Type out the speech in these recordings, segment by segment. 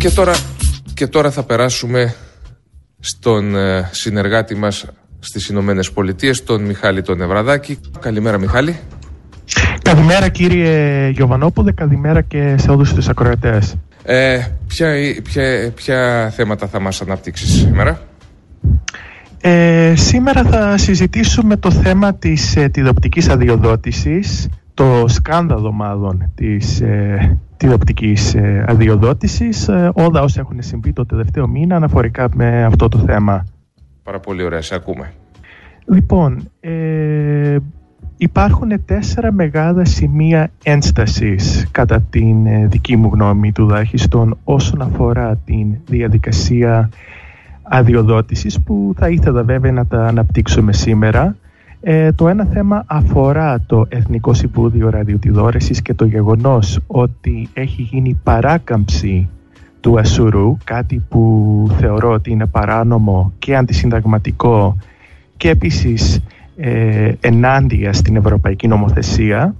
Και τώρα, και τώρα θα περάσουμε στον ε, συνεργάτη μας στις Ηνωμένες Πολιτείες, τον Μιχάλη τον Ευραδάκη. Καλημέρα Μιχάλη. Καλημέρα κύριε Γιωβανόπουλε, καλημέρα και σε όλους τους ακροατές. Ε, ποια, ποια, ποια θέματα θα μας αναπτύξεις σήμερα; Ε, σήμερα θα συζητήσουμε το θέμα της ε, τηλεοπτικής αδειοδότησης, το σκάνδαλο μάλλον της ε, τηλεοπτικής ε, αδειοδότησης, ε, όλα όσα έχουν συμβεί το τελευταίο μήνα αναφορικά με αυτό το θέμα. Πάρα πολύ ωραία, σε ακούμε. Λοιπόν, ε, υπάρχουν τέσσερα μεγάλα σημεία ένστασης κατά την ε, δική μου γνώμη τουλάχιστον όσον αφορά την διαδικασία αδειοδότησης που θα ήθελα βέβαια να τα αναπτύξουμε σήμερα. Ε, το ένα θέμα αφορά το Εθνικό Συμβούλιο Ραδιοτηλεόρασης και το γεγονός ότι έχει γίνει παράκαμψη του Ασουρού, κάτι που θεωρώ ότι είναι παράνομο και αντισυνταγματικό και επίσης ε, ενάντια στην Ευρωπαϊκή Νομοθεσία.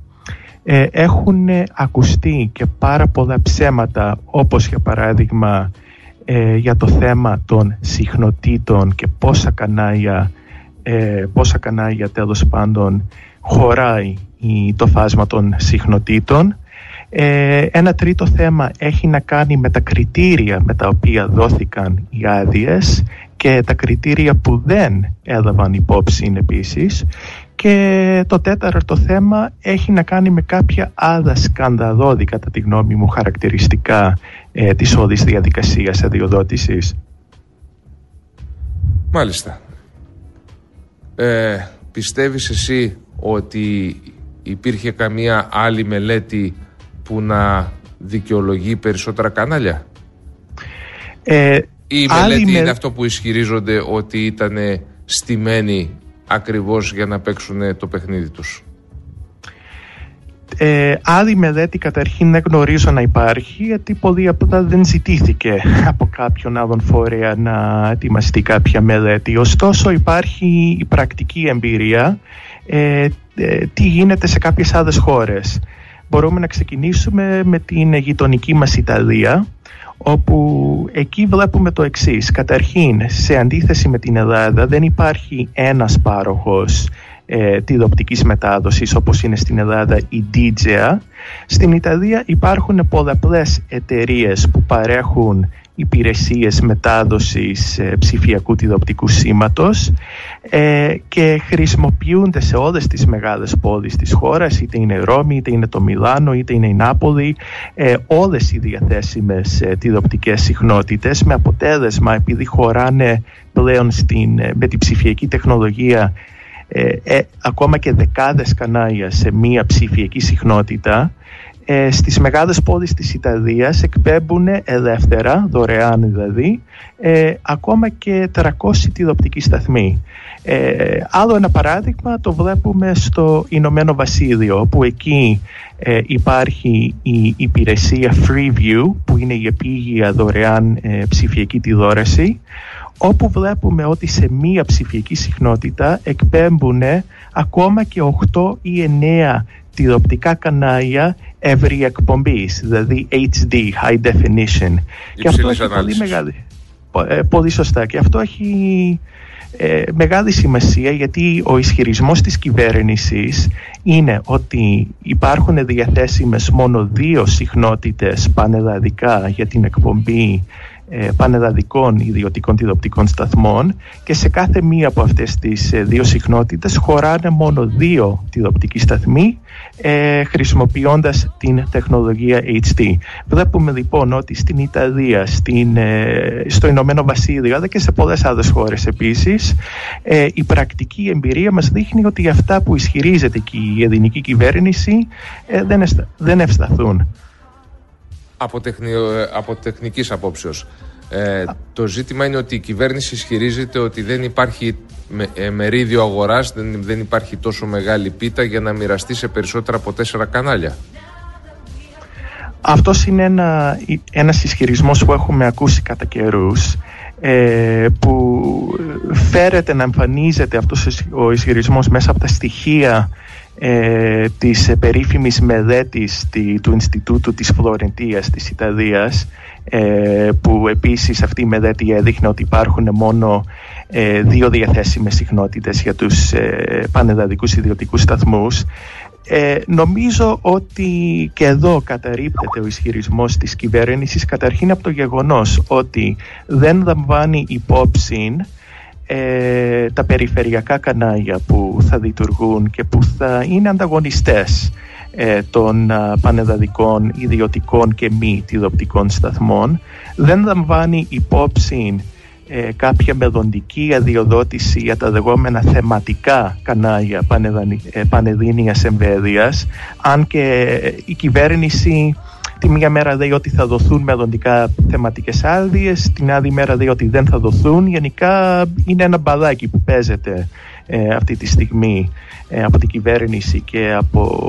Ε, έχουν ακουστεί και πάρα πολλά ψέματα όπως για παράδειγμα ε, για το θέμα των συχνοτήτων και πόσα κανάλια, ε, πόσα κανάλια τέλος πάντων χωράει το φάσμα των συχνοτήτων. Ε, ένα τρίτο θέμα έχει να κάνει με τα κριτήρια με τα οποία δόθηκαν οι άδειες και τα κριτήρια που δεν έλαβαν υπόψη επίσης και το τέταρτο θέμα έχει να κάνει με κάποια άλλα σκανδαλώδη κατά τη γνώμη μου χαρακτηριστικά ε, της όλης διαδικασίας αδειοδότησης. Μάλιστα. Ε, πιστεύεις εσύ ότι υπήρχε καμία άλλη μελέτη που να δικαιολογεί περισσότερα κανάλια; Ε, η μελέτη είναι αυτό που ισχυρίζονται ότι ήταν στημένοι ακριβώς για να παίξουν το παιχνίδι τους. Ε, άλλη μελέτη καταρχήν δεν γνωρίζω να υπάρχει γιατί πολύ απλά δεν ζητήθηκε από κάποιον άλλον φορέα να ετοιμαστεί κάποια μελέτη. Ωστόσο υπάρχει η πρακτική εμπειρία ε, ε, τι γίνεται σε κάποιες άλλες χώρες. Μπορούμε να ξεκινήσουμε με την γειτονική μας Ιταλία όπου εκεί βλέπουμε το εξής. Καταρχήν, σε αντίθεση με την Ελλάδα δεν υπάρχει ένας πάροχος ε, τηλεοπτικής μετάδοσης όπως είναι στην Ελλάδα η DJA. Στην Ιταλία υπάρχουν πολλαπλές εταιρείες που παρέχουν υπηρεσίες μετάδοσης ε, ψηφιακού τηλεοπτικού σήματος ε, και χρησιμοποιούνται σε όλες τις μεγάλες πόλεις της χώρας είτε είναι η Ρώμη, είτε είναι το Μιλάνο, είτε είναι η Νάπολη ε, όλες οι διαθέσιμες ε, τηλεοπτικές συχνότητες με αποτέλεσμα επειδή χωράνε πλέον στην, ε, με την ψηφιακή τεχνολογία ακόμα και δεκάδες κανάλια σε μία ψηφιακή συχνότητα ε, στις μεγάλες πόλεις της Ιταλίας εκπέμπουν ελεύθερα, δωρεάν δηλαδή, ε, ακόμα και 300 τηλεοπτικοί σταθμοί. Ε, άλλο ένα παράδειγμα το βλέπουμε στο Ηνωμένο Βασίλειο που εκεί ε, υπάρχει η υπηρεσία Freeview που είναι η επίγεια δωρεάν ε, ψηφιακή τηλεόραση όπου βλέπουμε ότι σε μία ψηφιακή συχνότητα εκπέμπουν ακόμα και 8 ή 9 τηλεοπτικά κανάλια ευρύ εκπομπής, δηλαδή HD, High Definition. και αυτό έχει πολύ μεγάλη. Ε, πολύ σωστά. Και αυτό έχει ε, μεγάλη σημασία γιατί ο ισχυρισμός της κυβέρνησης είναι ότι υπάρχουν διαθέσιμες μόνο δύο συχνότητες πανελλαδικά για την εκπομπή ε, πανελλαδικών ιδιωτικών τηλεοπτικών σταθμών και σε κάθε μία από αυτές τις ε, δύο συχνότητες χωράνε μόνο δύο τηλεοπτικοί σταθμοί ε, χρησιμοποιώντας την τεχνολογία HD. Βλέπουμε λοιπόν ότι στην Ιταλία, στην, ε, στο Ηνωμένο Βασίλειο αλλά και σε πολλές άλλες χώρες επίσης ε, η πρακτική εμπειρία μας δείχνει ότι αυτά που ισχυρίζεται και η ελληνική κυβέρνηση δεν, δεν ευσταθούν από, τεχνη, από τεχνικής απόψεως. Ε, το ζήτημα είναι ότι η κυβέρνηση ισχυρίζεται ότι δεν υπάρχει με, ε, μερίδιο αγοράς, δεν, δεν υπάρχει τόσο μεγάλη πίτα για να μοιραστεί σε περισσότερα από τέσσερα κανάλια. Αυτός είναι ένα, ένας ισχυρισμός που έχουμε ακούσει κατά καιρούς. Ε, που φέρεται να εμφανίζεται αυτός ο ισχυρισμός μέσα από τα στοιχεία ε, της περίφημης μελέτης του Ινστιτούτου της Φλωρεντίας της Ιταλίας ε, που επίσης αυτή η μελέτη έδειχνε ότι υπάρχουν μόνο ε, δύο διαθέσιμες συχνότητες για τους ε, πανελλαδικούς ιδιωτικούς σταθμούς. Ε, νομίζω ότι και εδώ καταρρύπτεται ο ισχυρισμός της κυβέρνησης καταρχήν από το γεγονός ότι δεν λαμβάνει υπόψη ε, τα περιφερειακά κανάλια που θα λειτουργούν και που θα είναι ανταγωνιστές. ε, των πανεδαδικών, ιδιωτικών και μη τηλεοπτικών σταθμών δεν λαμβάνει υπόψη ε, κάποια μελλοντική αδειοδότηση για τα λεγόμενα θεματικά κανάλια ε, πανελλήνιας εμβέλειας αν και η κυβέρνηση τη μία μέρα λέει ότι θα δοθούν μελλοντικά θεματικές άδειες, την άλλη μέρα λέει ότι δεν θα δοθούν. Γενικά είναι ένα μπαλάκι που παίζεται ε, αυτή τη στιγμή ε, από την κυβέρνηση και από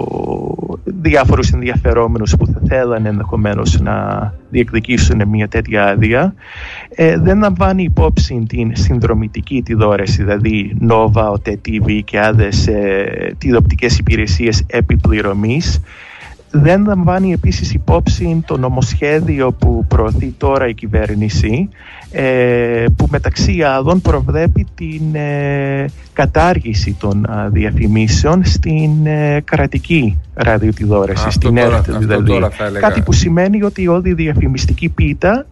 διάφορους ενδιαφερόμενους που θα θέλανε ενδεχομένως να διεκδικήσουν μια τέτοια άδεια ε, δεν λαμβάνει υπόψη την συνδρομητική τηλεόραση δηλαδή Nova, OT TV και άλλες ε, τηλεοπτικές υπηρεσίες επιπληρωμής. Δεν λαμβάνει επίσης υπόψη το νομοσχέδιο που προωθεί τώρα η κυβέρνηση ε, που μεταξύ άλλων προβλέπει την ε, κατάργηση των διαφημίσεων στην ε, κρατική ραδιοτηλεόραση, στην ΕΡΤ δηλαδή. Κάτι που σημαίνει ότι όλη η διαφημιστική πίτα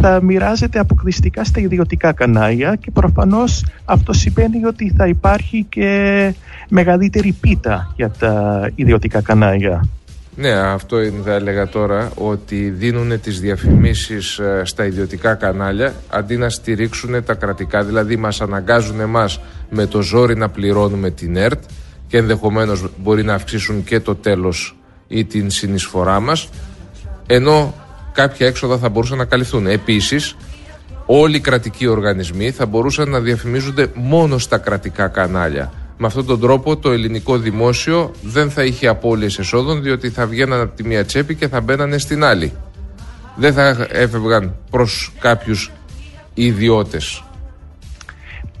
θα μοιράζεται αποκλειστικά στα ιδιωτικά κανάλια και προφανώς αυτό σημαίνει ότι θα υπάρχει και μεγαλύτερη πίτα για τα ιδιωτικά κανάλια. Ναι, αυτό είναι, θα έλεγα τώρα, ότι δίνουν τις διαφημίσεις ε, στα ιδιωτικά κανάλια αντί να στηρίξουν τα κρατικά. Δηλαδή μας αναγκάζουν εμάς με το ζόρι να πληρώνουμε την ΕΡΤ και ενδεχομένως μπορεί να αυξήσουν και το τέλος ή την συνεισφορά μας ενώ κάποια έξοδα θα μπορούσαν να καλυφθούν. Επίσης, όλοι οι κρατικοί οργανισμοί θα μπορούσαν να διαφημίζονται μόνο στα κρατικά κανάλια. Με αυτόν τον τρόπο το ελληνικό δημόσιο δεν θα είχε απώλειες εσόδων διότι θα βγαίναν από τη μία τσέπη και θα μπαίνανε στην άλλη. Δεν θα έφευγαν προς κάποιους ιδιώτες.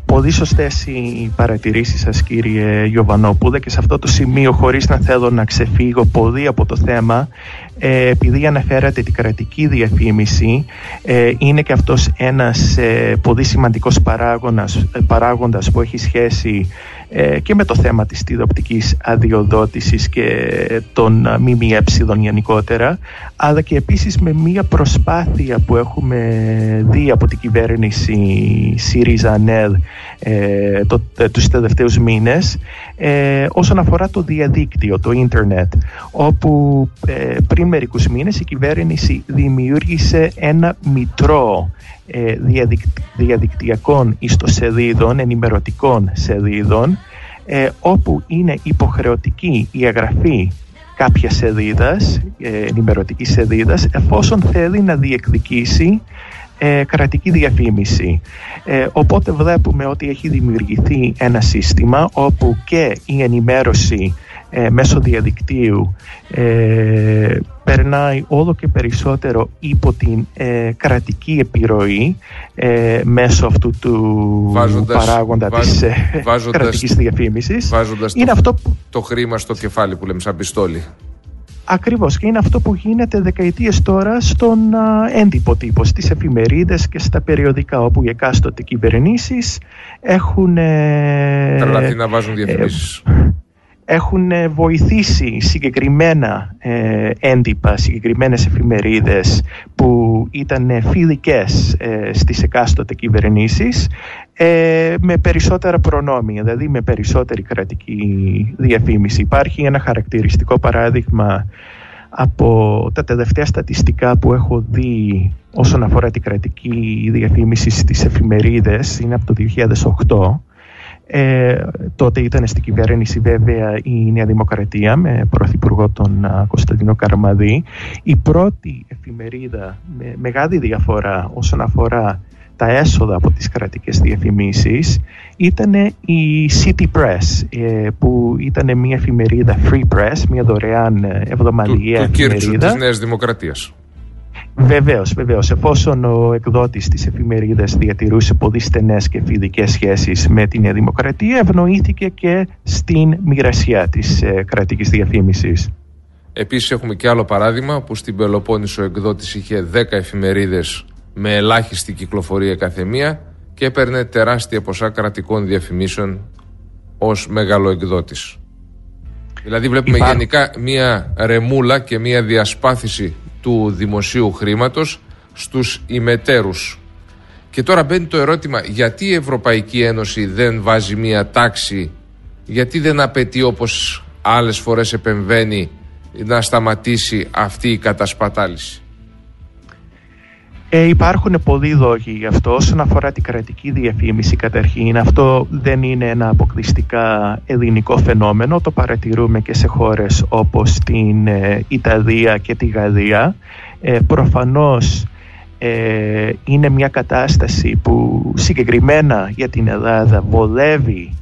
Πολύ σωστές οι παρατηρήσεις σας κύριε Γιωβανόπουλε και σε αυτό το σημείο χωρίς να θέλω να ξεφύγω πολύ από το θέμα ε, επειδή αναφέρατε την κρατική διαφήμιση ε, είναι και αυτός ένας ε, πολύ σημαντικός παράγοντας, παράγοντας που έχει σχέση ε, και με το θέμα της τηλεοπτικής αδειοδότησης και των ΜΜΕ γενικότερα αλλά και επίσης με μια προσπάθεια που έχουμε δει από την κυβέρνηση ΣΥΡΙΖΑ ΝΕΔ ε, το, ε, τους τελευταίους μήνες ε, όσον αφορά το διαδίκτυο, το ίντερνετ όπου ε, πριν μερικούς μήνες η κυβέρνηση δημιούργησε ένα μητρό ε, διαδικτυακών ιστοσελίδων, ενημερωτικών σελίδων ε, όπου είναι υποχρεωτική η εγγραφή κάποια σελίδας, ε, ενημερωτική σελίδας εφόσον θέλει να διεκδικήσει ε, κρατική διαφήμιση. Ε, οπότε βλέπουμε ότι έχει δημιουργηθεί ένα σύστημα όπου και η ενημέρωση ε, μέσω διαδικτύου ε, περνάει όλο και περισσότερο υπό την ε, κρατική επιρροή ε, μέσω αυτού του βάζοντας, παράγοντα βάζ, της ε, βάζοντας, κρατικής διαφήμισης. Βάζοντας είναι το, αυτό που... το χρήμα στο κεφάλι που λέμε σαν πιστόλι. Ακριβώς και είναι αυτό που γίνεται δεκαετίες τώρα στον έντυπο τύπο, στις εφημερίδες και στα περιοδικά όπου οι εκάστοτε κυβερνήσεις έχουν... Τρελαθεί να βάζουν διαφημίσεις έχουν ε, βοηθήσει συγκεκριμένα ε, έντυπα, συγκεκριμένες εφημερίδες που ήταν φιλικές ε, στις εκάστοτε κυβερνήσεις ε, με περισσότερα προνόμια, δηλαδή με περισσότερη κρατική διαφήμιση. Υπάρχει ένα χαρακτηριστικό παράδειγμα από τα τελευταία στατιστικά που έχω δει όσον αφορά την κρατική διαφήμιση στις εφημερίδες, είναι από το 2008 ε, τότε ήταν στην κυβέρνηση βέβαια η Νέα Δημοκρατία με πρωθυπουργό τον Κωνσταντινό Καρμαδί. Η πρώτη εφημερίδα με μεγάλη διαφορά όσον αφορά τα έσοδα από τις κρατικές διαφημίσεις ήταν η City Press ε, που ήταν μια εφημερίδα free press, μια δωρεάν εβδομαδιαία του, του εφημερίδα. της Νέας Δημοκρατίας. Βεβαίως, βεβαίως. Εφόσον ο εκδότης της εφημερίδας διατηρούσε πολύ στενές και φιλικέ σχέσεις με τη Νέα Δημοκρατία, ευνοήθηκε και στην μοιρασιά της ε, κρατικής διαφήμισης. Επίσης, έχουμε και άλλο παράδειγμα που στην Πελοπόννησο ο εκδότης είχε 10 εφημερίδες με ελάχιστη κυκλοφορία καθεμία και έπαιρνε τεράστια ποσά κρατικών διαφημίσεων ως μεγάλο εκδότης. Δηλαδή, βλέπουμε γενικά μία ρεμούλα και μία διασπάθηση του δημοσίου χρήματος στους ημετέρους. Και τώρα μπαίνει το ερώτημα γιατί η Ευρωπαϊκή Ένωση δεν βάζει μία τάξη, γιατί δεν απαιτεί όπως άλλες φορές επεμβαίνει να σταματήσει αυτή η κατασπατάληση; Ε, υπάρχουν πολλοί λόγοι γι' αυτό. Όσον αφορά την κρατική διαφήμιση, καταρχήν, αυτό δεν είναι ένα αποκλειστικά ελληνικό φαινόμενο. Το παρατηρούμε και σε χώρες όπως την ε, Ιταλία και τη Γαλλία. Ε, προφανώς ε, είναι μια κατάσταση που συγκεκριμένα για την Ελλάδα βολεύει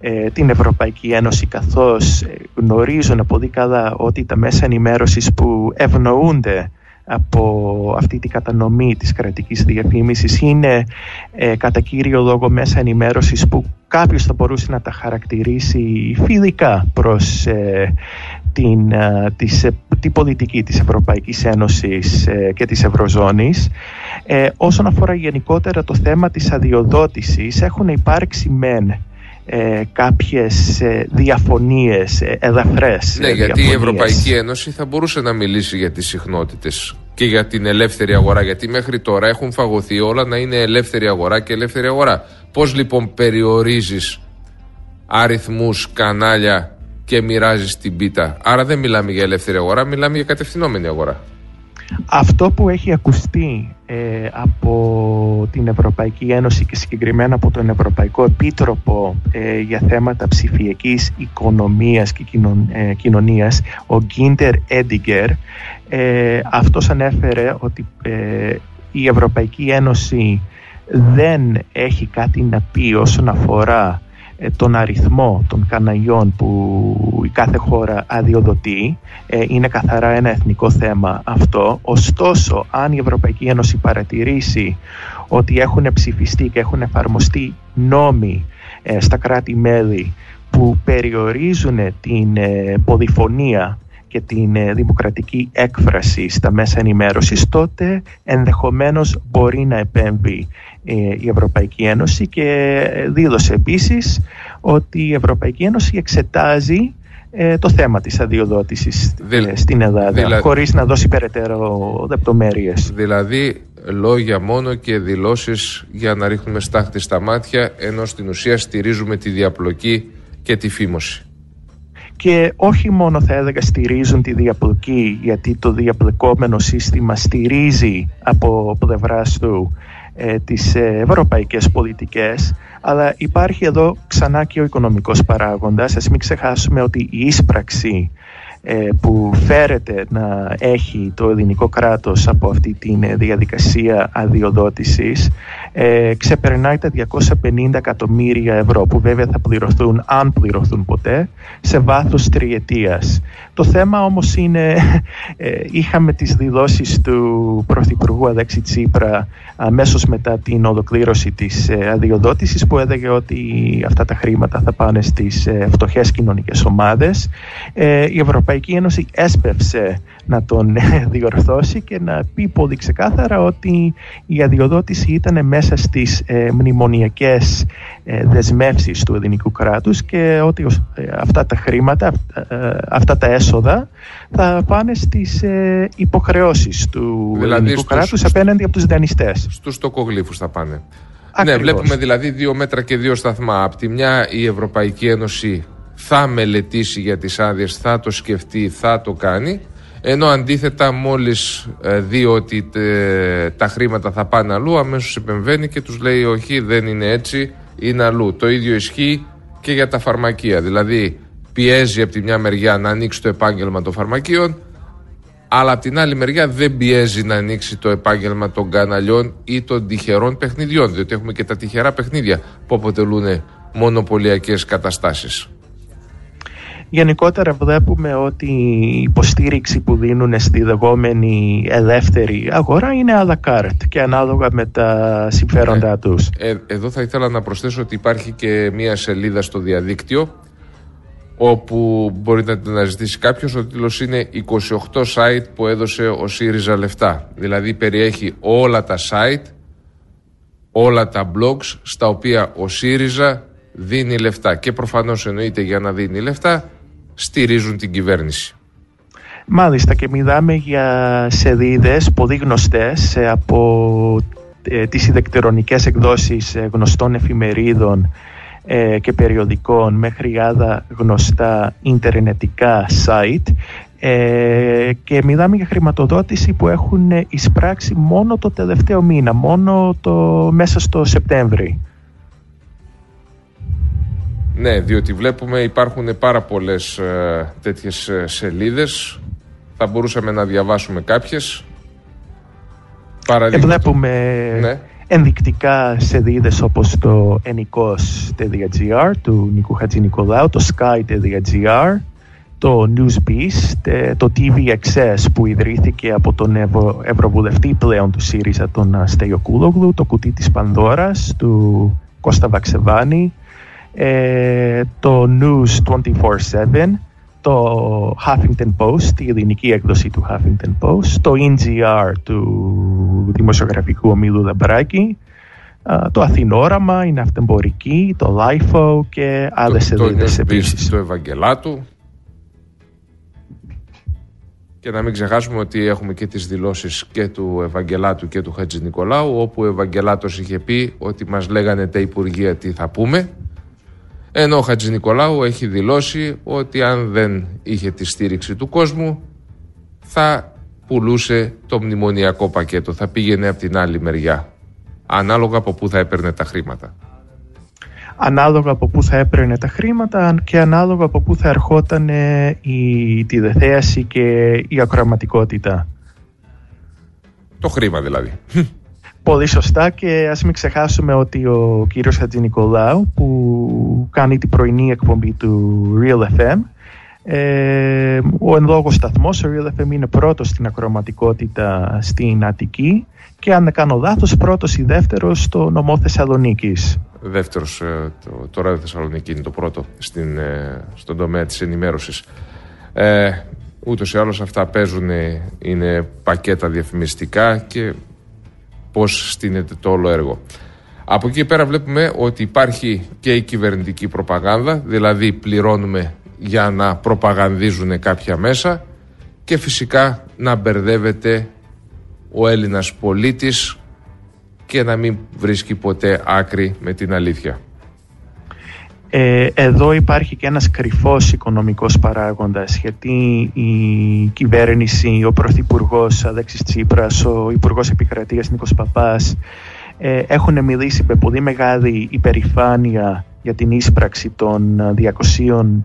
ε, την Ευρωπαϊκή Ένωση καθώς γνωρίζουν πολύ καλά ότι τα μέσα ενημέρωσης που ευνοούνται από αυτή την κατανομή της κρατικής διαφήμισης είναι ε, κατά κύριο λόγο μέσα ενημέρωσης που κάποιος θα μπορούσε να τα χαρακτηρίσει φιλικά προς ε, την, ε, της, την πολιτική της Ευρωπαϊκής Ένωσης και της Ευρωζώνης. όσον αφορά γενικότερα το θέμα της αδειοδότησης έχουν υπάρξει μεν ε, κάποιες ε, διαφωνίες ε, ελαφρές. Ναι, γιατί η Ευρωπαϊκή Ένωση θα μπορούσε να μιλήσει για τις συχνότητες και για την ελεύθερη αγορά, γιατί μέχρι τώρα έχουν φαγωθεί όλα να είναι ελεύθερη αγορά και ελεύθερη αγορά. Πώς λοιπόν περιορίζεις αριθμούς, κανάλια και μοιράζεις την πίτα; Άρα δεν μιλάμε για ελεύθερη αγορά, μιλάμε για κατευθυνόμενη αγορά. Αυτό που έχει ακουστεί ε, από την Ευρωπαϊκή Ένωση και συγκεκριμένα από τον Ευρωπαϊκό Επίτροπο ε, για θέματα ψηφιακής οικονομίας και κοινων, ε, κοινωνίας, ο Γκίντερ Έντιγκερ, αυτός ανέφερε ότι η Ευρωπαϊκή Ένωση δεν έχει κάτι να πει όσον αφορά ε, τον αριθμό των καναλιών που η κάθε χώρα αδειοδοτεί ε, είναι καθαρά ένα εθνικό θέμα αυτό. Ωστόσο, αν η Ευρωπαϊκή Ένωση παρατηρήσει ότι έχουν ψηφιστεί και έχουν εφαρμοστεί νόμοι ε, στα κράτη-μέλη που περιορίζουν την πολυφωνία και την δημοκρατική έκφραση στα μέσα ενημέρωσης τότε ενδεχομένως μπορεί να επέμβει η Ευρωπαϊκή Ένωση και δήλωσε επίσης ότι η Ευρωπαϊκή Ένωση εξετάζει ε, το θέμα της αδειοδότησης ε, στην Ελλάδα δηλα... χωρίς να δώσει περαιτέρω λεπτομέρειες. Δηλαδή λόγια μόνο και δηλώσεις για να ρίχνουμε στάχτη στα μάτια ενώ στην ουσία στηρίζουμε τη διαπλοκή και τη φήμωση. Και όχι μόνο θα έλεγα στηρίζουν τη διαπλοκή γιατί το διαπλεκόμενο σύστημα στηρίζει από πλευράς του ε, τις ε, ευρωπαϊκές πολιτικές αλλά υπάρχει εδώ ξανά και ο οικονομικός παράγοντας. Ας μην ξεχάσουμε ότι η ίσπραξη ε, που φέρεται να έχει το ελληνικό κράτος από αυτή τη διαδικασία αδειοδότησης ε, ξεπερνάει τα 250 εκατομμύρια ευρώ που βέβαια θα πληρωθούν αν πληρωθούν ποτέ σε βάθος τριετίας. Το θέμα όμως είναι ε, είχαμε τις δηλώσεις του Πρωθυπουργού Αλέξη Τσίπρα αμέσως μετά την ολοκλήρωση της ε, αδειοδότησης που έλεγε ότι αυτά τα χρήματα θα πάνε στις ε, φτωχές κοινωνικές ομάδες. Ε, η Ευρωπαϊκή Ένωση έσπευσε να τον διορθώσει και να πει πολύ ξεκάθαρα ότι η αδειοδότηση ήταν μέσα στις ε, μνημονιακές ε, δεσμεύσεις του ελληνικού κράτους και ότι ε, αυτά τα χρήματα, ε, αυτά τα έσοδα θα πάνε στις ε, υποχρεώσεις του δηλαδή ελληνικού στους, κράτους απέναντι από τους δανειστές. Στους τοκογλύφους θα πάνε. Ναι, βλέπουμε δηλαδή δύο μέτρα και δύο σταθμά. Απ' τη μια η Ευρωπαϊκή Ένωση θα μελετήσει για τις άδειες, θα το σκεφτεί, θα το κάνει. Ενώ αντίθετα μόλις ε, δει ότι τα χρήματα θα πάνε αλλού αμέσως επεμβαίνει και τους λέει όχι δεν είναι έτσι, είναι αλλού. Το ίδιο ισχύει και για τα φαρμακεία. Δηλαδή πιέζει από τη μια μεριά να ανοίξει το επάγγελμα των φαρμακείων αλλά από την άλλη μεριά δεν πιέζει να ανοίξει το επάγγελμα των καναλιών ή των τυχερών παιχνιδιών διότι έχουμε και τα τυχερά παιχνίδια που αποτελούν μονοπωλιακές καταστάσεις. Γενικότερα βλέπουμε ότι η υποστήριξη που δίνουν στη δεγόμενη ελεύθερη αγορά είναι à la carte και ανάλογα με τα συμφέροντά ναι. τους. Ε, εδώ θα ήθελα να προσθέσω ότι υπάρχει και μία σελίδα στο διαδίκτυο όπου μπορεί να την αναζητήσει κάποιος. Ο τίτλος είναι 28 site που έδωσε ο ΣΥΡΙΖΑ λεφτά. Δηλαδή περιέχει όλα τα site, όλα τα blogs στα οποία ο ΣΥΡΙΖΑ δίνει λεφτά. Και προφανώς εννοείται για να δίνει λεφτά στηρίζουν την κυβέρνηση. Μάλιστα και μιλάμε για σελίδες πολύ γνωστές ε, από ε, τις ηλεκτρονικές εκδόσεις ε, γνωστών εφημερίδων ε, και περιοδικών μέχρι άλλα γνωστά ιντερνετικά site ε, και μιλάμε για χρηματοδότηση που έχουν εισπράξει μόνο το τελευταίο μήνα, μόνο το, μέσα στο Σεπτέμβρη. Ναι, διότι βλέπουμε υπάρχουν πάρα πολλές ε, τέτοιες ε, σελίδες. Θα μπορούσαμε να διαβάσουμε κάποιες. Ε, βλέπουμε ναι. ενδεικτικά σελίδες όπως το enikos.gr του Νικού Χατζη Νικολάου, το sky.gr, το Newsbeast, το TVXS που ιδρύθηκε από τον Ευρω... Ευρωβουλευτή πλέον του ΣΥΡΙΖΑ τον Στέιο Κούλογλου, το κουτί της Πανδώρας του Κώστα Βαξεβάνη, ε, το News 24-7, το Huffington Post, η ελληνική έκδοση του Huffington Post, το NGR του δημοσιογραφικού ομίλου Λαμπράκη, το Αθηνόραμα, η Ναυτεμπορική, το LIFO και άλλες σελίδες επίσης. Το Ευαγγελάτου. Και να μην ξεχάσουμε ότι έχουμε και τις δηλώσεις και του Ευαγγελάτου και του Χατζη Νικολάου όπου ο Ευαγγελάτος είχε πει ότι μας λέγανε τα Υπουργεία τι θα πούμε ενώ ο Χατζης Νικολάου έχει δηλώσει ότι αν δεν είχε τη στήριξη του κόσμου θα πουλούσε το μνημονιακό πακέτο, θα πήγαινε από την άλλη μεριά, ανάλογα από πού θα έπαιρνε τα χρήματα. Ανάλογα από πού θα έπαιρνε τα χρήματα και ανάλογα από πού θα ερχόταν η τηλεθέαση και η ακροαματικότητα. Το χρήμα δηλαδή. Πολύ σωστά και ας μην ξεχάσουμε ότι ο κύριος Χατζη Νικολάου που κάνει την πρωινή εκπομπή του Real FM ε, ο εν λόγω σταθμός, ο Real FM είναι πρώτος στην ακροματικότητα στην Αττική και αν δεν κάνω λάθος πρώτος ή δεύτερος στο νομό Θεσσαλονίκης. Δεύτερος, ε, το, το ράδιο Θεσσαλονίκη είναι το πρώτο στην, ε, στον τομέα της ενημέρωσης. Ε, ούτως ή άλλως αυτά παίζουν, είναι πακέτα διαφημιστικά και πώς στείνεται το όλο έργο. Από εκεί πέρα βλέπουμε ότι υπάρχει και η κυβερνητική προπαγάνδα, δηλαδή πληρώνουμε για να προπαγανδίζουν κάποια μέσα και φυσικά να μπερδεύεται ο Έλληνας πολίτης και να μην βρίσκει ποτέ άκρη με την αλήθεια. Ε, εδώ υπάρχει και ένας κρυφός οικονομικός παράγοντας γιατί η κυβέρνηση, ο Πρωθυπουργός Αλέξης Τσίπρας, ο Υπουργός Επικρατείας Νίκος Παπάς ε, έχουν μιλήσει με πολύ μεγάλη υπερηφάνεια για την ίσπραξη των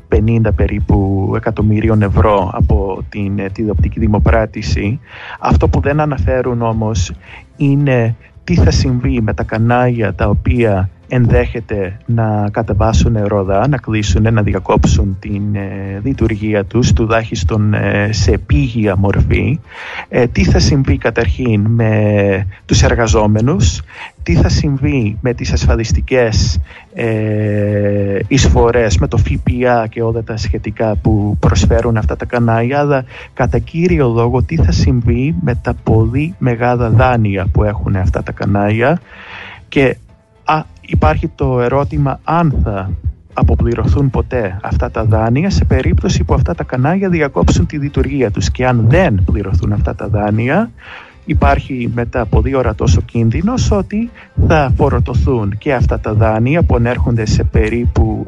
250 περίπου εκατομμυρίων ευρώ από την ε, τηλεοπτική δημοπράτηση. Αυτό που δεν αναφέρουν όμως είναι τι θα συμβεί με τα κανάλια τα οποία ενδέχεται να κατεβάσουν ρόδα, να κλείσουν, να διακόψουν την ε, λειτουργία τους, τουλάχιστον ε, σε επίγεια μορφή. Ε, τι θα συμβεί καταρχήν με τους εργαζόμενους, τι θα συμβεί με τις ασφαλιστικές ε, εισφορές, με το ΦΠΑ και όλα τα σχετικά που προσφέρουν αυτά τα κανάλια, αλλά κατά κύριο λόγο τι θα συμβεί με τα πολύ μεγάλα δάνεια που έχουν αυτά τα κανάλια και α, υπάρχει το ερώτημα αν θα αποπληρωθούν ποτέ αυτά τα δάνεια σε περίπτωση που αυτά τα κανάλια διακόψουν τη λειτουργία τους και αν δεν πληρωθούν αυτά τα δάνεια υπάρχει μετά πολύ ορατός ο κίνδυνος ότι θα φοροτωθούν και αυτά τα δάνεια που ανέρχονται σε περίπου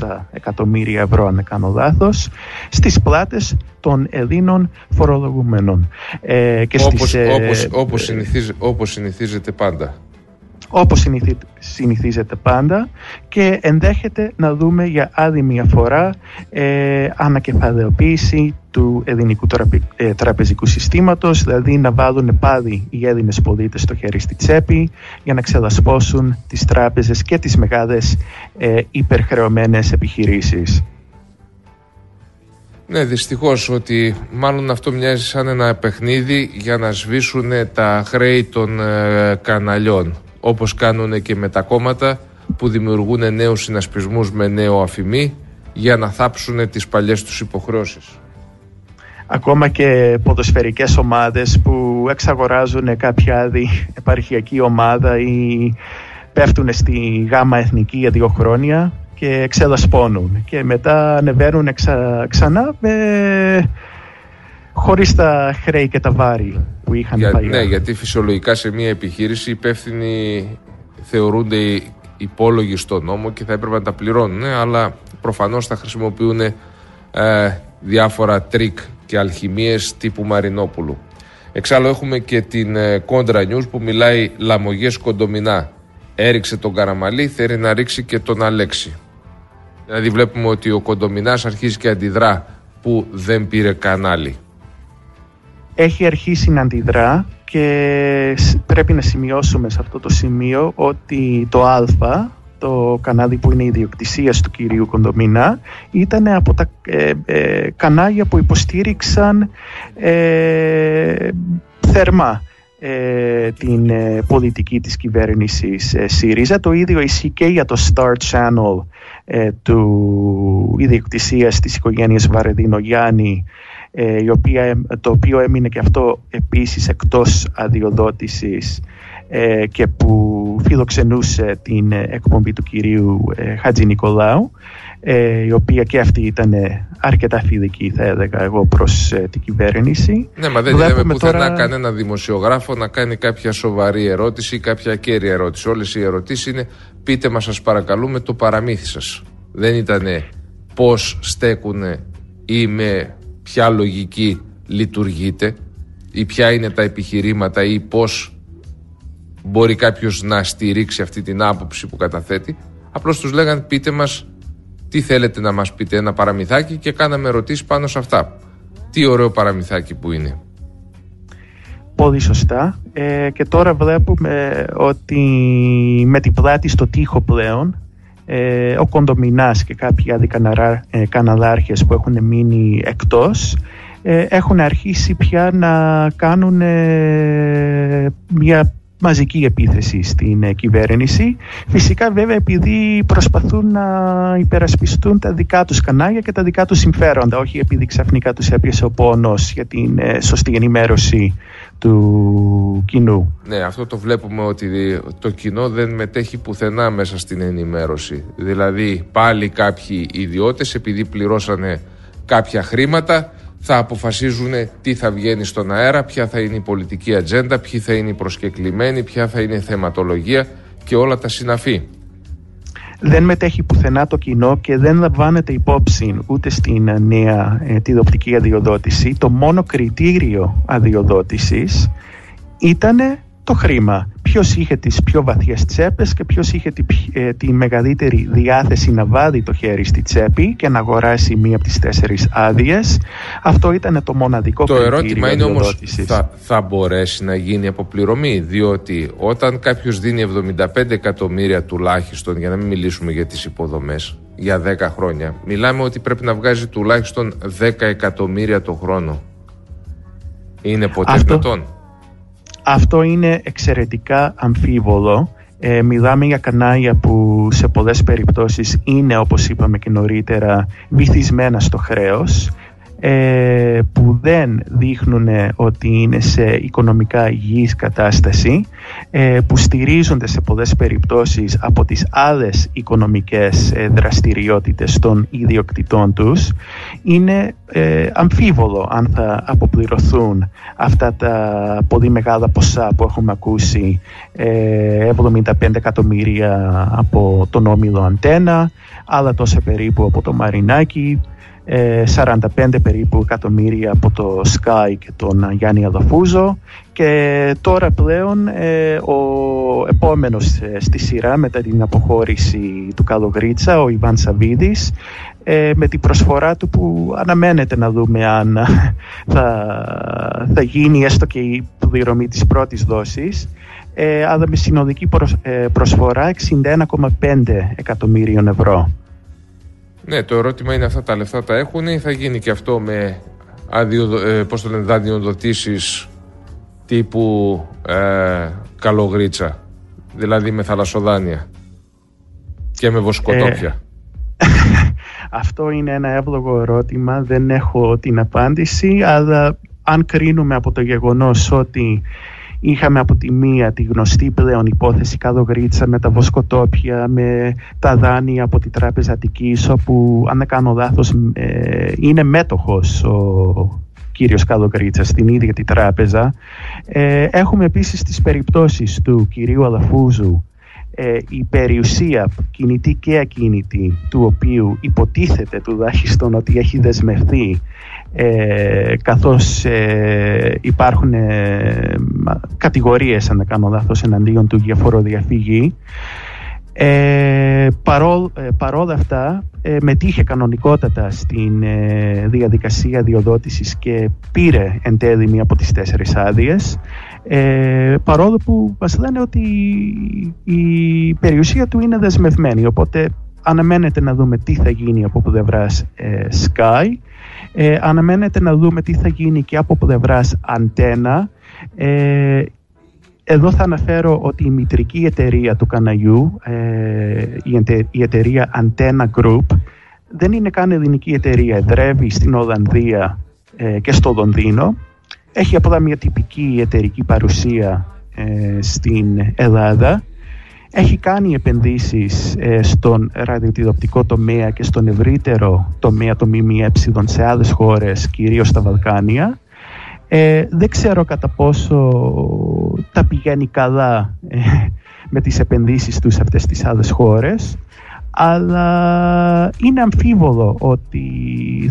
700 εκατομμύρια ευρώ αν κάνω λάθος στις πλάτες των Ελλήνων φορολογουμένων. Ε, και όπως, στις, όπως, όπως, όπως συνηθίζεται πάντα όπως συνηθίζεται πάντα και ενδέχεται να δούμε για άλλη μια φορά ε, ανακεφαλαιοποίηση του ελληνικού ε, τραπεζικού συστήματος, δηλαδή να βάλουν πάλι οι Έλληνες πολίτες στο χέρι στη τσέπη για να ξεδασπώσουν τις τράπεζες και τις μεγάλες ε, υπερχρεωμένες επιχειρήσεις. Ναι, δυστυχώς ότι μάλλον αυτό μοιάζει σαν ένα παιχνίδι για να σβήσουν τα χρέη των ε, καναλιών όπως κάνουν και με τα κόμματα που δημιουργούν νέους συνασπισμούς με νέο αφημί για να θάψουν τις παλιές τους υποχρεώσεις. Ακόμα και ποδοσφαιρικές ομάδες που εξαγοράζουν κάποια άλλη επαρχιακή ομάδα ή πέφτουν στη γάμα εθνική για δύο χρόνια και ξεδασπώνουν και μετά ανεβαίνουν ξανά με... χωρίς τα χρέη και τα βάρη που είχαν για, πάει. Ναι, γιατί φυσιολογικά σε μια επιχείρηση οι υπεύθυνοι θεωρούνται υπόλογοι στο νόμο και θα έπρεπε να τα πληρώνουν, αλλά προφανώς θα χρησιμοποιούν ε, διάφορα τρικ και αλχημίες τύπου Μαρινόπουλου. Εξάλλου έχουμε και την ε, Contra News που μιλάει λαμογιές Κοντομινά. Έριξε τον Καραμαλή, θέλει να ρίξει και τον Αλέξη. Δηλαδή βλέπουμε ότι ο Κοντομινάς αρχίζει και αντιδρά που δεν πήρε κανάλι. Έχει αρχίσει να αντιδρά και πρέπει να σημειώσουμε σε αυτό το σημείο ότι το Α, το κανάλι που είναι ιδιοκτησία του κυρίου Κοντομινά, ήταν από τα ε, ε, κανάλια που υποστήριξαν ε, θερμά ε, την ε, πολιτική της κυβέρνησης ε, ΣΥΡΙΖΑ. Το ίδιο ισχύει και για το Star Channel του ιδιοκτησίας της οικογένειας Βαρεδίνο Γιάννη η οποία, το οποίο έμεινε και αυτό επίσης εκτός αδειοδότησης και που φιλοξενούσε την εκπομπή του κυρίου Χατζη Νικολάου ε, η οποία και αυτή ήταν αρκετά φιλική θα έλεγα εγώ προς ε, την κυβέρνηση. Ναι, μα δεν είδαμε πουθενά τώρα... κανένα δημοσιογράφο να κάνει κάποια σοβαρή ερώτηση ή κάποια κέρια ερώτηση. Όλες οι ερωτήσεις είναι πείτε μας σας παρακαλούμε το παραμύθι σας. Δεν ήταν πώς στέκουν ή με ποια λογική λειτουργείτε ή ποια είναι τα επιχειρήματα ή πώς μπορεί κάποιος να στηρίξει αυτή την άποψη που καταθέτει. Απλώς τους λέγανε πείτε μας τι θέλετε να μας πείτε, ένα παραμυθάκι και κάναμε ερωτήσεις πάνω σε αυτά. Τι ωραίο παραμυθάκι που είναι. Πολύ σωστά. Ε, και τώρα βλέπουμε ότι με την πλάτη στο τοίχο πλέον ε, ο Κοντομινάς και κάποιοι άλλοι ε, καναλάρχες που έχουν μείνει εκτός ε, έχουν αρχίσει πια να κάνουν μια μαζική επίθεση στην ε, κυβέρνηση. Φυσικά βέβαια επειδή προσπαθούν να υπερασπιστούν τα δικά τους κανάλια και τα δικά τους συμφέροντα, όχι επειδή ξαφνικά τους έπιασε ο πόνος για την ε, σωστή ενημέρωση του κοινού. Ναι, αυτό το βλέπουμε ότι το κοινό δεν μετέχει πουθενά μέσα στην ενημέρωση. Δηλαδή πάλι κάποιοι ιδιώτες επειδή πληρώσανε κάποια χρήματα θα αποφασίζουν τι θα βγαίνει στον αέρα, ποια θα είναι η πολιτική ατζέντα, ποιοι θα είναι οι προσκεκλημένοι, ποια θα είναι η θεματολογία και όλα τα συναφή. Δεν μετέχει πουθενά το κοινό και δεν λαμβάνεται υπόψη ούτε στην νέα ε, τηλεοπτική αδειοδότηση. Το μόνο κριτήριο αδειοδότησης ήταν το χρήμα. Ποιος είχε τις πιο βαθιές τσέπες και ποιος είχε τη, ε, τη μεγαλύτερη διάθεση να βάλει το χέρι στη τσέπη και να αγοράσει μία από τις τέσσερις άδειες. Αυτό ήταν το μοναδικό Το ερώτημα είναι όμως θα, θα μπορέσει να γίνει αποπληρωμή διότι όταν κάποιος δίνει 75 εκατομμύρια τουλάχιστον για να μην μιλήσουμε για τις υποδομές για 10 χρόνια μιλάμε ότι πρέπει να βγάζει τουλάχιστον 10 εκατομμύρια το χρόνο. Είναι ποτέ Αυτό... δυνατόν; Αυτό είναι εξαιρετικά αμφίβολο. Ε, μιλάμε για κανάλια που σε πολλές περιπτώσεις είναι, όπως είπαμε και νωρίτερα, βυθισμένα στο χρέος ε, που δεν δείχνουν ότι είναι σε οικονομικά υγιής κατάσταση ε, που στηρίζονται σε πολλές περιπτώσεις από τις άλλες οικονομικές ε, δραστηριότητες των ιδιοκτητών τους είναι αμφίβολο αν θα αποπληρωθούν αυτά τα πολύ μεγάλα ποσά που έχουμε ακούσει 75 εκατομμύρια από τον Όμιλο Αντένα άλλα τόσα περίπου από το Μαρινάκι 45 ε, περίπου εκατομμύρια από το Sky και τον Γιάννη Αδαφούζο και τώρα πλέον ε, ο επόμενος ε, στη σειρά μετά την αποχώρηση του Καλογρίτσα, ο Ιβάν Σαβίδης με την προσφορά του που αναμένεται να δούμε αν θα, θα γίνει έστω και η πληρωμή της πρώτης δόσης αλλά με συνοδική προσφορά 61,5 εκατομμύριων ευρώ. Ναι, το ερώτημα είναι αυτά τα λεφτά τα έχουν ή θα γίνει και αυτό με αδειο, ε, πώς το λένε, δανειοδοτήσεις τύπου ε, καλογρίτσα, δηλαδή με θαλασσοδάνεια και με βοσκοτόπια; Ε, αυτό είναι ένα εύλογο ερώτημα, δεν έχω την απάντηση, αλλά αν κρίνουμε από το γεγονός ότι είχαμε από τη μία τη γνωστή πλέον υπόθεση Καλογρίτσα με τα βοσκοτόπια, με τα δάνεια από την Τράπεζα Αττικής, όπου αν δεν κάνω λάθος ε, είναι μέτοχος ο κύριος Καλογρίτσα στην ίδια τη τράπεζα. Ε, έχουμε επίσης τις περιπτώσεις του κυρίου Αλαφούζου ε, η περιουσία κινητή και ακίνητη του οποίου υποτίθεται τουλάχιστον ότι έχει δεσμευτεί ε, καθώς ε, υπάρχουν ε, κατηγορίες αν δεν κάνω λάθος εναντίον του για φοροδιαφύγη ε, παρόλα αυτά μετήχε κανονικότατα στην διαδικασία διοδότησης και πήρε εν τέλει μία από τις τέσσερις άδειες ε, παρόλο που μας λένε ότι η περιουσία του είναι δεσμευμένη οπότε αναμένεται να δούμε τι θα γίνει από πλευράς ε, Sky. Ε, αναμένεται να δούμε τι θα γίνει και από πλευράς Αντένα ε, εδώ θα αναφέρω ότι η μητρική εταιρεία του Καναγιού ε, η, εταιρεία Antenna Group δεν είναι καν ελληνική εταιρεία. Εδρεύει στην Ολλανδία ε, και στο Λονδίνο έχει απλά μια τυπική εταιρική παρουσία ε, στην Ελλάδα. Έχει κάνει επενδύσεις ε, στον ραδιοτηλεοπτικό τομέα και στον ευρύτερο τομέα το ΜΜΕ σε άλλες χώρες, κυρίως στα Βαλκάνια. Ε, δεν ξέρω κατά πόσο τα πηγαίνει καλά ε, με τις επενδύσεις τους σε αυτές τις άλλες χώρες αλλά είναι αμφίβολο ότι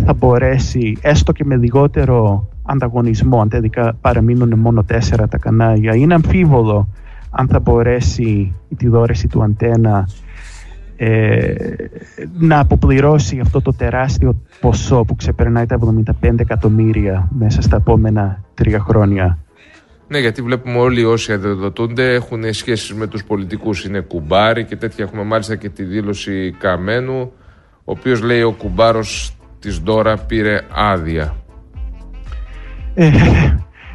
θα μπορέσει έστω και με λιγότερο ανταγωνισμό αν τελικά παραμείνουν μόνο τέσσερα τα κανάλια είναι αμφίβολο αν θα μπορέσει η τηλεόραση του αντένα ε, να αποπληρώσει αυτό το τεράστιο ποσό που ξεπερνάει τα 75 εκατομμύρια μέσα στα επόμενα τρία χρόνια. Ναι, γιατί βλέπουμε όλοι όσοι αδειοδοτούνται έχουν σχέσεις με τους πολιτικούς. Είναι κουμπάρι και τέτοια. Έχουμε μάλιστα και τη δήλωση Καμένου, ο οποίος λέει ο κουμπάρος της Δώρα πήρε άδεια. Ε,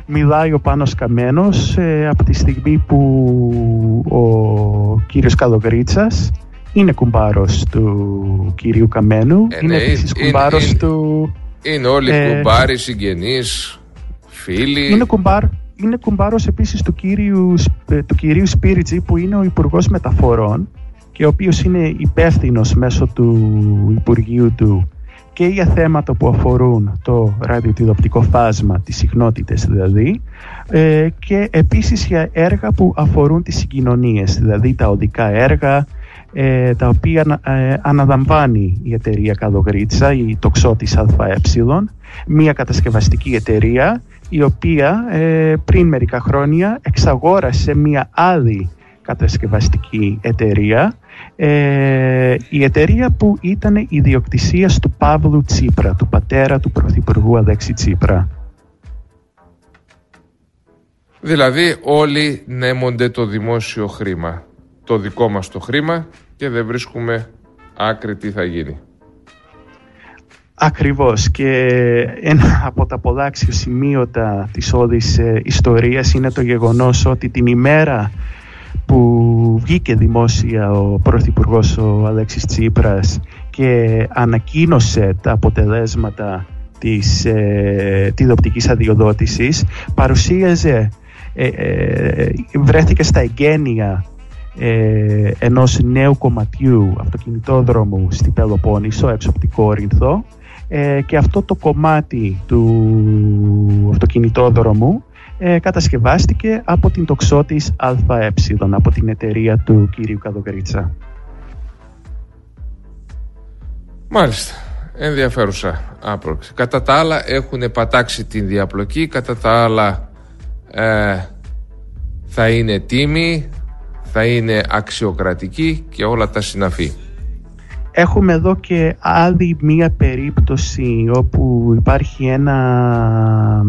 μιλάει ο Πάνος Καμένος ε, από τη στιγμή που ο κύριος Καλογρίτσας είναι κουμπάρος του κυρίου Καμένου. Ε, είναι ναι, επίσης κουμπάρος του... Είναι όλοι ε, κουμπάροι, συγγενείς, φίλοι. Είναι κουμπάρ, είναι κουμπάρος επίσης του κύριου, ε, του κυρίου Σπίριτζη που είναι ο υπουργός Μεταφορών και ο οποίος είναι υπεύθυνος μέσω του Υπουργείου του και για θέματα που αφορούν το ραδιοτηλεοπτικό φάσμα, τις συχνότητες δηλαδή, ε, και επίσης για έργα που αφορούν τις συγκοινωνίες, δηλαδή τα οδικά έργα, ε, τα οποία ε, αναλαμβάνει η εταιρεία Καλογρίτσα, η τοξότης ΑΕ, μια κατασκευαστική εταιρεία η οποία ε, πριν μερικά χρόνια εξαγόρασε μια άλλη κατασκευαστική εταιρεία ε, η εταιρεία που ήταν ιδιοκτησία του Παύλου Τσίπρα, του πατέρα του Πρωθυπουργού Αλέξη Τσίπρα. Δηλαδή όλοι νέμονται το δημόσιο χρήμα, το δικό μας το χρήμα και δεν βρίσκουμε άκρη τι θα γίνει. Ακριβώς και ένα από τα πολλά αξιοσημείωτα της όλης ε, ιστορίας είναι το γεγονός ότι την ημέρα που βγήκε δημόσια ο Πρωθυπουργός ο Αλέξης Τσίπρας και ανακοίνωσε τα αποτελέσματα της ε, τηλεοπτικής αδειοδότησης παρουσίαζε ε, ε, βρέθηκε στα εγγένεια ε, ενός νέου κομματιού αυτοκινητόδρομου στη Πελοπόννησο έξω από την Κόρινθο ε, και αυτό το κομμάτι του αυτοκινητόδρομου ε, κατασκευάστηκε από την τοξότης ΑΕ, από την εταιρεία του κύριου Καδογρίτσα. Μάλιστα. Ενδιαφέρουσα άπροξη. Κατά τα άλλα έχουν πατάξει την διαπλοκή, κατά τα άλλα ε, θα είναι τίμη, θα είναι αξιοκρατική και όλα τα συναφή. Έχουμε εδώ και άλλη μία περίπτωση όπου υπάρχει ένα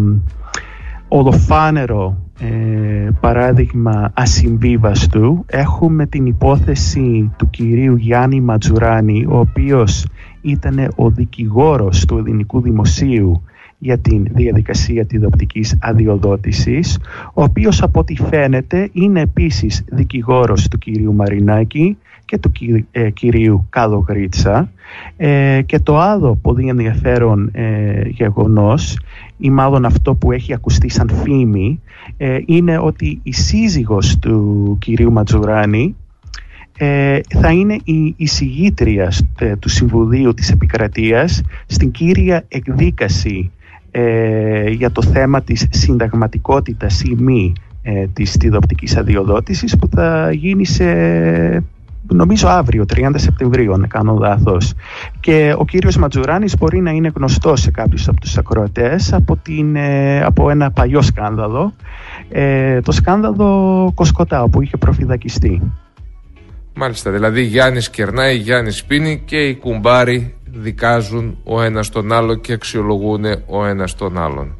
ολοφάνερο ε, παράδειγμα ασυμβίβαστου έχουμε την υπόθεση του κυρίου Γιάννη Ματζουράνη ο οποίος ήταν ο δικηγόρος του ελληνικού δημοσίου για την διαδικασία της δοπτικής αδειοδότησης, ο οποίος από ό,τι φαίνεται είναι επίσης δικηγόρος του κυρίου Μαρινάκη και του ε, κυρίου Κάδο Γρίτσα. Ε, και το άλλο πολύ ενδιαφέρον ε, γεγονός ή μάλλον αυτό που έχει ακουστεί σαν φήμη ε, είναι ότι η σύζυγος του κυρίου Ματζουράνη ε, θα είναι η εισηγήτρια του Συμβουλίου της Επικρατείας στην κύρια εκδίκαση ε, για το θέμα της συνταγματικότητας ή μη ε, της τιδοπτικής αδειοδότησης που θα γίνει σε νομίζω αύριο, 30 Σεπτεμβρίου, αν κάνω λάθος. Και ο κύριος Ματζουράνης μπορεί να είναι γνωστός σε κάποιους από τους ακροατές από, την, ε, από ένα παλιό σκάνδαλο, ε, το σκάνδαλο Κοσκοτά, που είχε προφυλακιστεί. Μάλιστα, δηλαδή Γιάννης κερνάει, Γιάννης πίνει και οι κουμπάροι δικάζουν ο ένας τον άλλο και αξιολογούν ο ένας τον άλλον.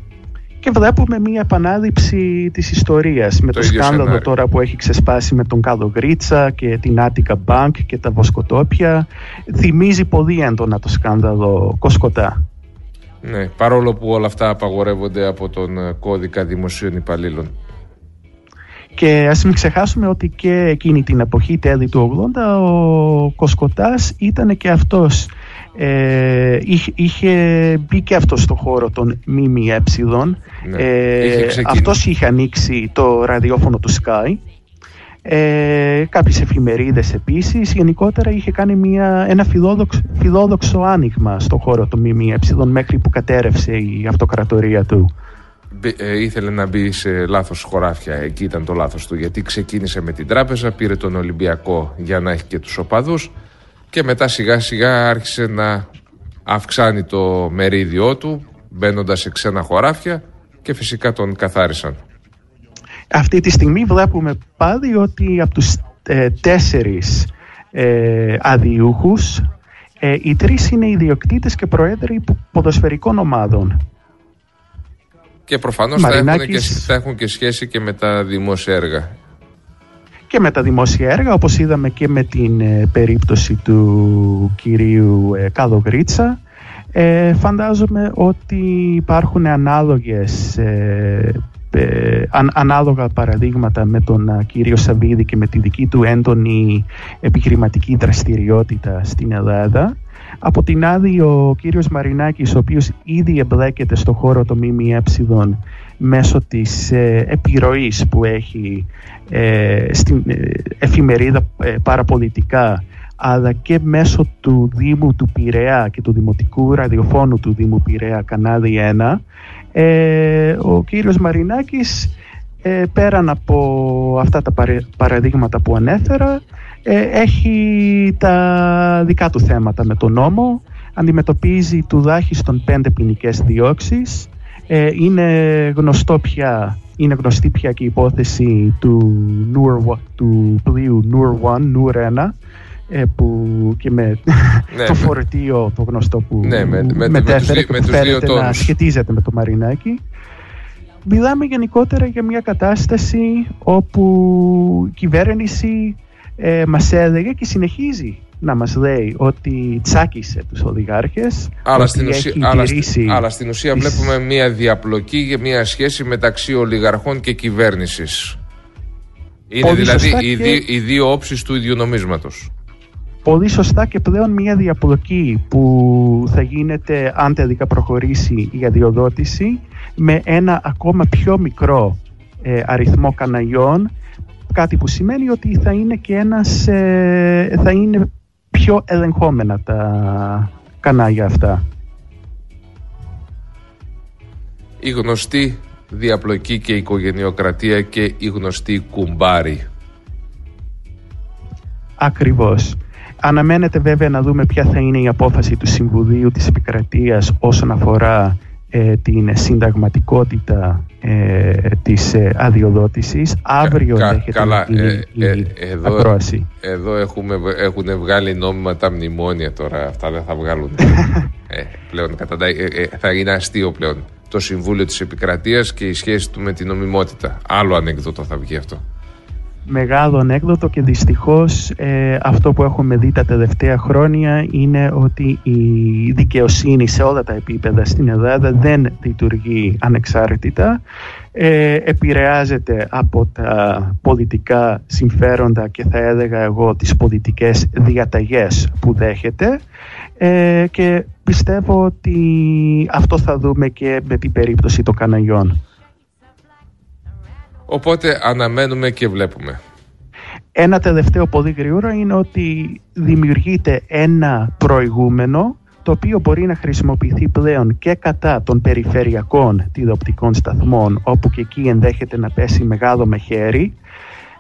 Και βλέπουμε μια επανάληψη της ιστορίας με το, το σκάνδαλο τώρα που έχει ξεσπάσει με τον Κάδο Γκρίτσα και την Άτικα Bank και τα βοσκοτόπια. Θυμίζει πολύ έντονα το σκάνδαλο Κοσκοτά. Ναι, παρόλο που όλα αυτά απαγορεύονται από τον ε, κώδικα δημοσίων υπαλλήλων. Και ας μην ξεχάσουμε ότι και εκείνη την εποχή τέλη του 80 ο Κοσκοτάς ήταν και αυτός ε, είχε, μπει και αυτός στο χώρο των ΜΜΕ. Ναι, ε, αυτός είχε ανοίξει το ραδιόφωνο του Sky. Ε, κάποιες εφημερίδες επίσης. Γενικότερα είχε κάνει μια, ένα φιλόδοξο, φιλόδοξο άνοιγμα στο χώρο των ΜΜΕ μέχρι που κατέρευσε η αυτοκρατορία του. Ε, ήθελε να μπει σε λάθος χωράφια, εκεί ήταν το λάθος του γιατί ξεκίνησε με την τράπεζα, πήρε τον Ολυμπιακό για να έχει και τους οπαδούς και μετά σιγά σιγά άρχισε να αυξάνει το μερίδιό του μπαίνοντας σε ξένα χωράφια και φυσικά τον καθάρισαν. Αυτή τη στιγμή βλέπουμε πάλι ότι από τους ε, τέσσερις ε, αδιούχους ε, οι τρεις είναι ιδιοκτήτες και προέδροι ποδοσφαιρικών ομάδων. Και προφανώς θα, έχουν και, θα έχουν και σχέση και με τα δημόσια έργα. Και με τα δημόσια έργα όπως είδαμε και με την ε, περίπτωση του κυρίου ε, Κάδο Γρίτσα. Ε, φαντάζομαι ότι υπάρχουν ανάλογες ε, ανάλογα παραδείγματα με τον κύριο Σαββίδη και με τη δική του έντονη επιχειρηματική δραστηριότητα στην Ελλάδα. Από την άλλη ο κύριος Μαρινάκης ο οποίος ήδη εμπλέκεται στο χώρο των ΜΜΕ μέσω της ε, επιρροής που έχει ε, στην ε, εφημερίδα ε, παραπολιτικά αλλά και μέσω του Δήμου του Πειραιά και του Δημοτικού Ραδιοφώνου του Δήμου Πειραιά κανάλι 1 ε, ο κύριος Μαρινάκης ε, πέραν από αυτά τα παραδείγματα που ανέφερα έχει τα δικά του θέματα με τον νόμο αντιμετωπίζει τουλάχιστον πέντε ποινικές διώξεις. Ε, είναι γνωστό πια είναι γνωστή πια και η υπόθεση του, Noor, του πλοίου Noor 1, Noor 1 ε, που και με ναι, το φορτίο το γνωστό που ναι, με, με, μετέφερε με, και που φαίνεται να σχετίζεται με το Μαρινάκι. Μιλάμε γενικότερα για μια κατάσταση όπου η κυβέρνηση ε, μας έλεγε και συνεχίζει να μας λέει ότι τσάκισε τους ολιγάρχες αλλά, στην ουσία, αλλά, στην ουσία βλέπουμε μια διαπλοκή και μια σχέση μεταξύ ολιγαρχών και κυβέρνησης. Είναι δηλαδή οι, και... οι δύο όψεις του ίδιου νομίσματος Πολύ σωστά και πλέον μια διαπλοκή που θα γίνεται αν τελικά προχωρήσει η αδειοδότηση με ένα ακόμα πιο μικρό ε, αριθμό καναγιών κάτι που σημαίνει ότι θα είναι και ένας, ε, θα είναι πιο ελεγχόμενα τα κανάλια αυτά. Η γνωστή διαπλοκή και οικογενειοκρατία και η γνωστή κουμπάρη. Ακριβώς. Αναμένεται βέβαια να δούμε ποια θα είναι η απόφαση του Συμβουλίου της Επικρατείας όσον αφορά ε, την συνταγματικότητα ε, της ε, αδειοδότησης. Αύριο κα, έχετε καλά, ε, η εδώ, ακρόαση. Εδώ έχουμε, έχουν βγάλει νόμιμα τα μνημόνια τώρα. Αυτά δεν θα βγάλουν. πλέον, θα είναι αστείο πλέον. το Συμβούλιο της Επικρατείας και η σχέση του με την νομιμότητα. Άλλο ανέκδοτο θα βγει αυτό. Μεγάλο ανέκδοτο και δυστυχώς ε, αυτό που έχουμε δει τα τελευταία χρόνια είναι ότι η δικαιοσύνη σε όλα τα επίπεδα στην Ελλάδα δεν λειτουργεί ανεξάρτητα ε, επηρεάζεται από τα πολιτικά συμφέροντα και θα έλεγα εγώ τις πολιτικές διαταγές που δέχεται ε, και πιστεύω ότι αυτό θα δούμε και με την περίπτωση των Καναγιών. Οπότε αναμένουμε και βλέπουμε. Ένα τελευταίο πολύ γρήγορα είναι ότι δημιουργείται ένα προηγούμενο το οποίο μπορεί να χρησιμοποιηθεί πλέον και κατά των περιφερειακών τηλεοπτικών σταθμών όπου και εκεί ενδέχεται να πέσει μεγάλο μεχέρι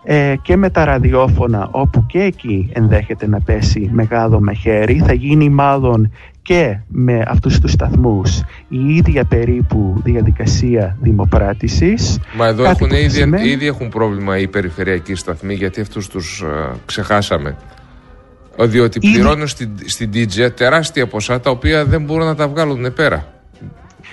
ε, και με τα ραδιόφωνα όπου και εκεί ενδέχεται να πέσει μεγάλο μεχέρι θα γίνει μάλλον και με αυτούς τους σταθμούς η ίδια περίπου διαδικασία δημοπράτησης. Μα εδώ έχουν ήδη, ήδη έχουν πρόβλημα οι περιφερειακοί σταθμοί γιατί αυτούς τους uh, ξεχάσαμε. Διότι ήδη... πληρώνουν στην, στην DJ τεράστια ποσά τα οποία δεν μπορούν να τα βγάλουν πέρα.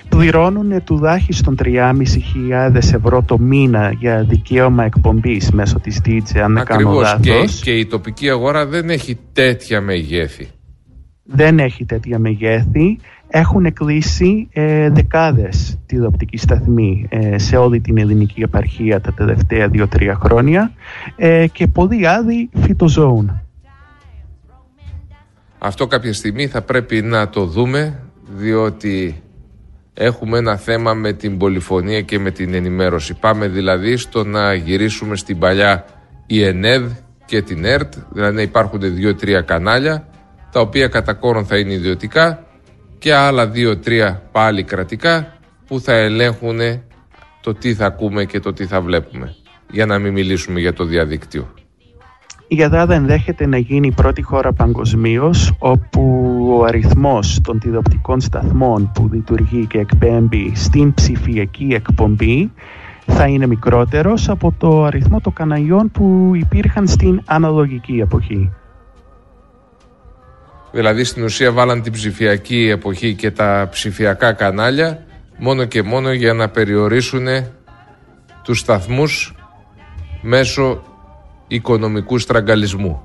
Πληρώνουν τουλάχιστον 3.500 ευρώ το μήνα για δικαίωμα εκπομπής μέσω της DJ αν κάνω λάθος. Και, και η τοπική αγορά δεν έχει τέτοια μεγέθη δεν έχει τέτοια μεγέθη. Έχουν κλείσει ε, δεκάδες τηλεοπτικοί σταθμοί ε, σε όλη την ελληνική επαρχία τα τελευταία δύο-τρία χρόνια ε, και πολλοί άλλοι φυτοζώουν. Αυτό κάποια στιγμή θα πρέπει να το δούμε διότι έχουμε ένα θέμα με την πολυφωνία και με την ενημέρωση. Πάμε δηλαδή στο να γυρίσουμε στην παλιά η ΕΝΕΔ και την ΕΡΤ, δηλαδή να υπάρχουν δύο-τρία κανάλια τα οποία κατά κόρον θα είναι ιδιωτικά και άλλα δύο-τρία πάλι κρατικά που θα ελέγχουν το τι θα ακούμε και το τι θα βλέπουμε για να μην μιλήσουμε για το διαδίκτυο. Η Ελλάδα ενδέχεται να γίνει η πρώτη χώρα παγκοσμίως όπου ο αριθμός των τηλεοπτικών σταθμών που λειτουργεί και εκπέμπει στην ψηφιακή εκπομπή θα είναι μικρότερος από το αριθμό των καναλιών που υπήρχαν στην αναλογική εποχή. Δηλαδή στην ουσία βάλαν την ψηφιακή εποχή και τα ψηφιακά κανάλια μόνο και μόνο για να περιορίσουν τους σταθμούς μέσω οικονομικού στραγγαλισμού.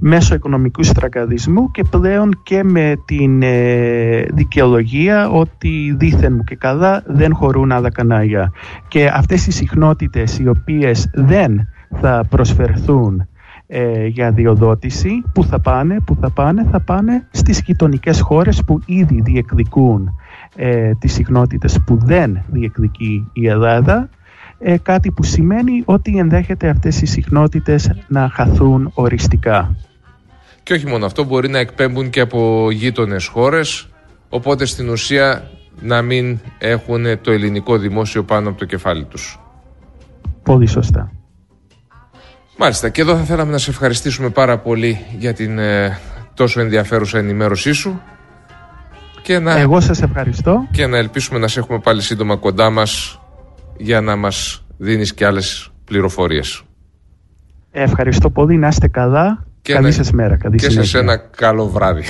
Μέσω οικονομικού στραγγαλισμού και πλέον και με την ε, δικαιολογία ότι δήθεν μου και καλά δεν χωρούν άλλα κανάλια. Και αυτές οι συχνότητες οι οποίες δεν θα προσφερθούν ε, για διοδότηση που θα πάνε, που θα πάνε, θα πάνε στις γειτονικές χώρες που ήδη διεκδικούν ε, τις συχνότητες που δεν διεκδικεί η Ελλάδα ε, κάτι που σημαίνει ότι ενδέχεται αυτές οι συχνότητες να χαθούν οριστικά. Και όχι μόνο αυτό, μπορεί να εκπέμπουν και από γείτονες χώρες, οπότε στην ουσία να μην έχουν το ελληνικό δημόσιο πάνω από το κεφάλι τους. Πολύ σωστά. Μάλιστα και εδώ θα θέλαμε να σε ευχαριστήσουμε πάρα πολύ για την ε, τόσο ενδιαφέρουσα ενημέρωσή σου. Και να, Εγώ σας ευχαριστώ. Και να ελπίσουμε να σε έχουμε πάλι σύντομα κοντά μας για να μας δίνεις και άλλες πληροφορίες. Ευχαριστώ πολύ, να είστε καλά. Και καλή σας μέρα. Καλή και σε ένα καλό βράδυ.